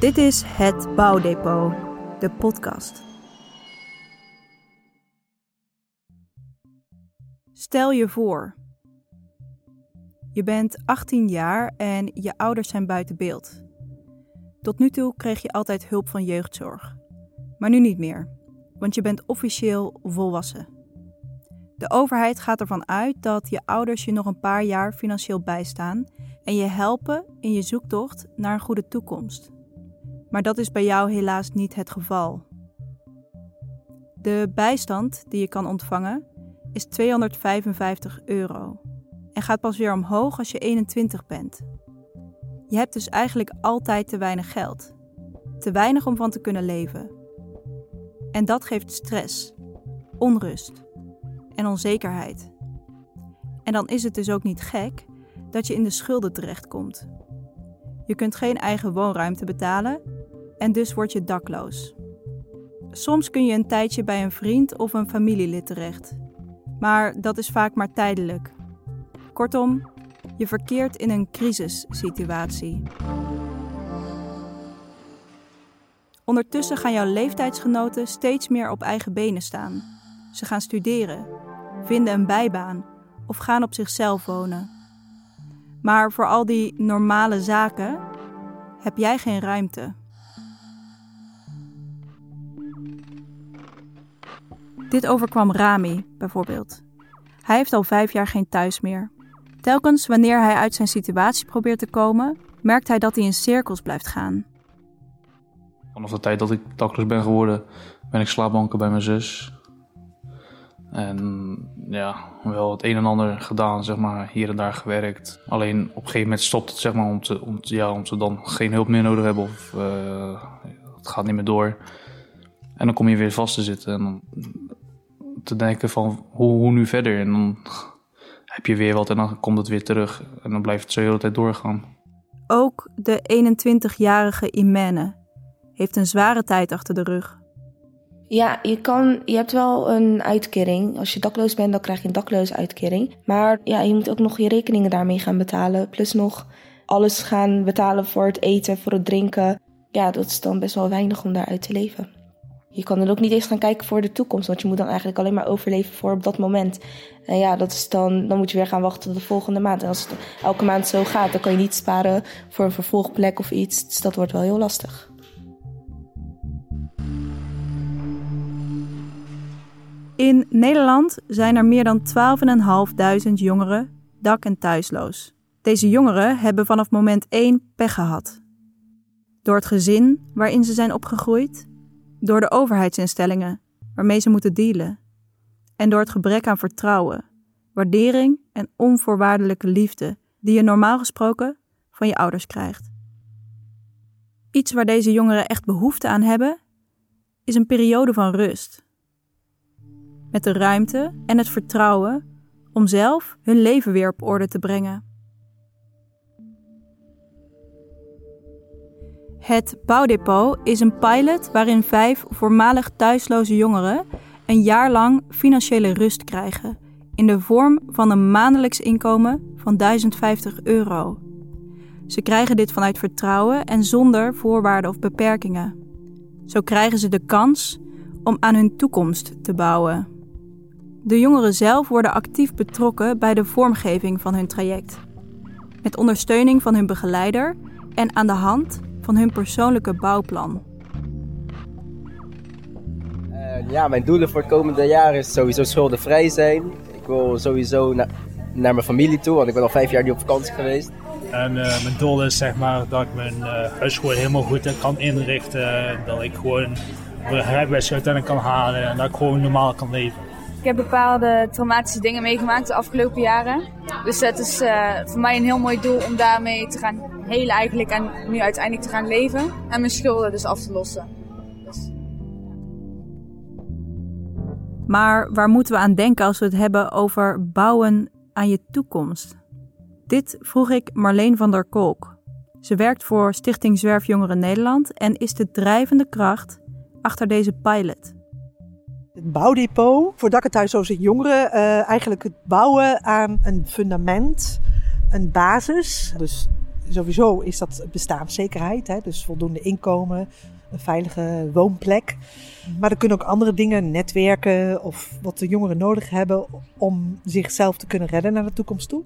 Dit is Het Bouwdepot, de podcast. Stel je voor. Je bent 18 jaar en je ouders zijn buiten beeld. Tot nu toe kreeg je altijd hulp van jeugdzorg. Maar nu niet meer, want je bent officieel volwassen. De overheid gaat ervan uit dat je ouders je nog een paar jaar financieel bijstaan en je helpen in je zoektocht naar een goede toekomst. Maar dat is bij jou helaas niet het geval. De bijstand die je kan ontvangen is 255 euro en gaat pas weer omhoog als je 21 bent. Je hebt dus eigenlijk altijd te weinig geld. Te weinig om van te kunnen leven. En dat geeft stress, onrust en onzekerheid. En dan is het dus ook niet gek dat je in de schulden terechtkomt. Je kunt geen eigen woonruimte betalen en dus word je dakloos. Soms kun je een tijdje bij een vriend of een familielid terecht, maar dat is vaak maar tijdelijk. Kortom, je verkeert in een crisissituatie. Ondertussen gaan jouw leeftijdsgenoten steeds meer op eigen benen staan. Ze gaan studeren, vinden een bijbaan of gaan op zichzelf wonen. Maar voor al die normale zaken heb jij geen ruimte. Dit overkwam Rami bijvoorbeeld. Hij heeft al vijf jaar geen thuis meer. Telkens wanneer hij uit zijn situatie probeert te komen, merkt hij dat hij in cirkels blijft gaan. Vanaf de tijd dat ik dakloos ben geworden, ben ik slaapbanken bij mijn zus. En ja, wel het een en ander gedaan, zeg maar, hier en daar gewerkt. Alleen op een gegeven moment stopt het, zeg maar, om, te, om, ja, om ze dan geen hulp meer nodig hebben of uh, het gaat niet meer door. En dan kom je weer vast te zitten en dan te denken van hoe, hoe nu verder. En dan heb je weer wat en dan komt het weer terug. En dan blijft het zo de hele tijd doorgaan. Ook de 21-jarige Imene heeft een zware tijd achter de rug. Ja, je, kan, je hebt wel een uitkering. Als je dakloos bent, dan krijg je een dakloze uitkering. Maar ja, je moet ook nog je rekeningen daarmee gaan betalen. Plus nog alles gaan betalen voor het eten, voor het drinken. Ja, dat is dan best wel weinig om daaruit te leven. Je kan dan ook niet eens gaan kijken voor de toekomst, want je moet dan eigenlijk alleen maar overleven voor op dat moment. En ja, dat is dan, dan moet je weer gaan wachten tot de volgende maand. En als het elke maand zo gaat, dan kan je niet sparen voor een vervolgplek of iets. Dus dat wordt wel heel lastig. In Nederland zijn er meer dan 12.500 jongeren dak- en thuisloos. Deze jongeren hebben vanaf moment 1 pech gehad. Door het gezin waarin ze zijn opgegroeid, door de overheidsinstellingen waarmee ze moeten dealen en door het gebrek aan vertrouwen, waardering en onvoorwaardelijke liefde die je normaal gesproken van je ouders krijgt. Iets waar deze jongeren echt behoefte aan hebben, is een periode van rust. Met de ruimte en het vertrouwen om zelf hun leven weer op orde te brengen. Het Bouwdepot is een pilot waarin vijf voormalig thuisloze jongeren een jaar lang financiële rust krijgen in de vorm van een maandelijks inkomen van 1050 euro. Ze krijgen dit vanuit vertrouwen en zonder voorwaarden of beperkingen. Zo krijgen ze de kans om aan hun toekomst te bouwen. De jongeren zelf worden actief betrokken bij de vormgeving van hun traject. Met ondersteuning van hun begeleider en aan de hand van hun persoonlijke bouwplan. Uh, ja, mijn doelen voor het komende jaar is sowieso schuldenvrij zijn. Ik wil sowieso na naar mijn familie toe, want ik ben al vijf jaar niet op vakantie geweest. En uh, mijn doel is zeg maar dat ik mijn uh, huis gewoon helemaal goed kan inrichten. Dat ik gewoon de rijbewijs uiteindelijk kan halen en dat ik gewoon normaal kan leven. Ik heb bepaalde traumatische dingen meegemaakt de afgelopen jaren. Dus dat is uh, voor mij een heel mooi doel om daarmee te gaan helen eigenlijk en nu uiteindelijk te gaan leven. En mijn schulden dus af te lossen. Dus, Maar waar moeten we aan denken als we het hebben over bouwen aan je toekomst? Dit vroeg ik Marleen van der Kolk. Ze werkt voor Stichting Zwerfjongeren Nederland en is de drijvende kracht achter deze pilot. Het bouwdepot voor dak- en thuisloze jongeren. Uh, eigenlijk het bouwen aan een fundament, een basis. Dus Sowieso is dat bestaanszekerheid, hè? dus voldoende inkomen, een veilige woonplek. Maar er kunnen ook andere dingen, netwerken of wat de jongeren nodig hebben om zichzelf te kunnen redden naar de toekomst toe.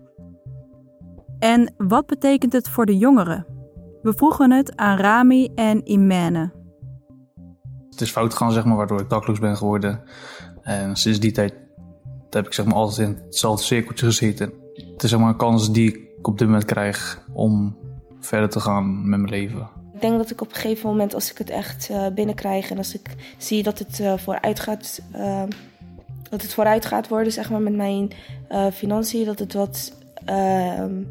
En wat betekent het voor de jongeren? We vroegen het aan Rami en Imene. Het is fout gegaan, zeg maar, waardoor ik dakloos ben geworden. En sinds die tijd heb ik zeg maar, altijd in hetzelfde cirkeltje gezeten. Het is zeg maar, een kans die ik op dit moment krijg om verder te gaan met mijn leven. Ik denk dat ik op een gegeven moment, als ik het echt uh, binnenkrijg en als ik zie dat het, uh, vooruit, gaat, uh, dat het vooruit gaat worden zeg maar, met mijn financiën, dat het wat, ehm,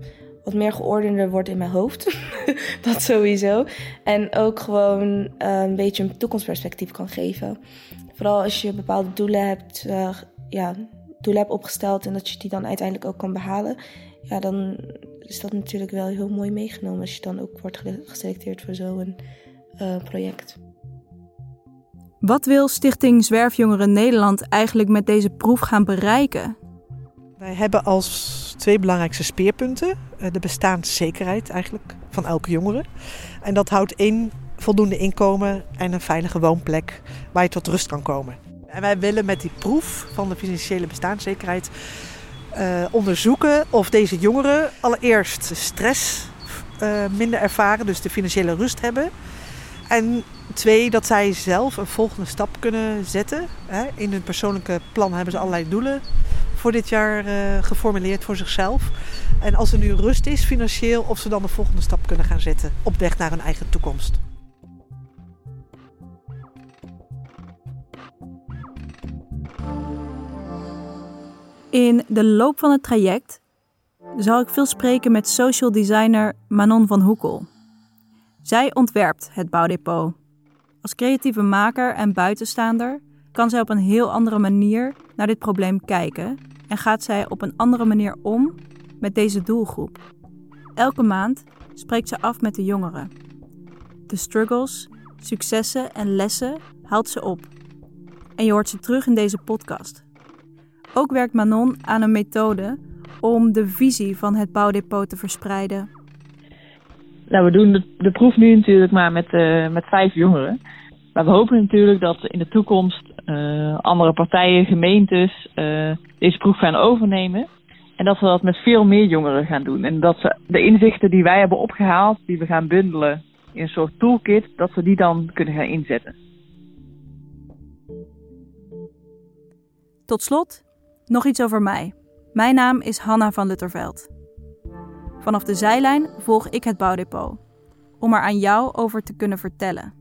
wat meer geordender wordt in mijn hoofd. dat sowieso. En ook gewoon een beetje een toekomstperspectief kan geven. Vooral als je bepaalde doelen hebt, ja, doelen hebt opgesteld en dat je die dan uiteindelijk ook kan behalen. Ja, dan is dat natuurlijk wel heel mooi meegenomen als je dan ook wordt geselecteerd voor zo'n uh, project. Wat wil Stichting Zwerfjongeren Nederland eigenlijk met deze proef gaan bereiken? Wij hebben als twee belangrijkste speerpunten eh, de bestaanszekerheid eigenlijk van elke jongere. En dat houdt in voldoende inkomen en een veilige woonplek waar je tot rust kan komen. En wij willen met die proef van de financiële bestaanszekerheid uh, onderzoeken of deze jongeren allereerst stress uh, minder ervaren, dus de financiële rust hebben. En twee, dat zij zelf een volgende stap kunnen zetten. Hè. In hun persoonlijke plan hebben ze allerlei doelen voor dit jaar uh, geformuleerd voor zichzelf. En als er nu rust is financieel, of ze dan de volgende stap kunnen gaan zetten op weg naar hun eigen toekomst. In de loop van het traject zal ik veel spreken met social designer Manon van Hoekel. Zij ontwerpt het bouwdepot. Als creatieve maker en buitenstaander kan zij op een heel andere manier naar dit probleem kijken en gaat zij op een andere manier om met deze doelgroep. Elke maand spreekt ze af met de jongeren. De struggles, successen en lessen haalt ze op. En je hoort ze terug in deze podcast. Ook werkt Manon aan een methode om de visie van het bouwdepot te verspreiden. Nou, we doen de, de proef nu natuurlijk maar met, uh, met vijf jongeren. Maar we hopen natuurlijk dat in de toekomst uh, andere partijen, gemeentes uh, deze proef gaan overnemen. En dat we dat met veel meer jongeren gaan doen. En dat ze de inzichten die wij hebben opgehaald, die we gaan bundelen in een soort toolkit, dat we die dan kunnen gaan inzetten. Tot slot nog iets over mij. Mijn naam is Hanna van Lutterveld. Vanaf de zijlijn volg ik het bouwdepot, om er aan jou over te kunnen vertellen.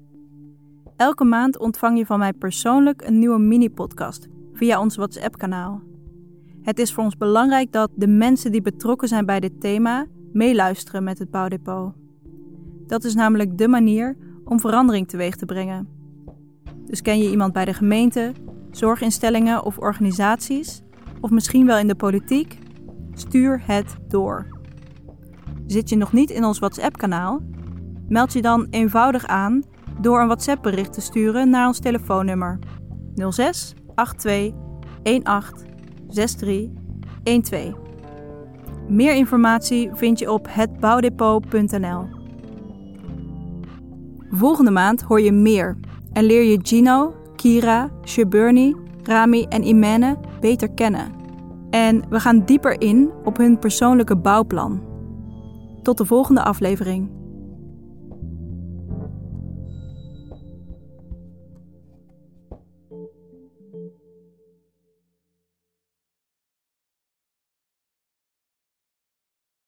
Elke maand ontvang je van mij persoonlijk een nieuwe mini-podcast via ons WhatsApp-kanaal. Het is voor ons belangrijk dat de mensen die betrokken zijn bij dit thema meeluisteren met het bouwdepot. Dat is namelijk de manier om verandering teweeg te brengen. Dus ken je iemand bij de gemeente, zorginstellingen of organisaties of misschien wel in de politiek? Stuur het door. Zit je nog niet in ons WhatsApp-kanaal? Meld je dan eenvoudig aan door een WhatsApp-bericht te sturen naar ons telefoonnummer 06 82 18 63 12. Meer informatie vind je op hetbouwdepot.nl. Volgende maand hoor je meer en leer je Gino, Kira, Shaburni, Rami en Imene beter kennen. En we gaan dieper in op hun persoonlijke bouwplan. Tot de volgende aflevering.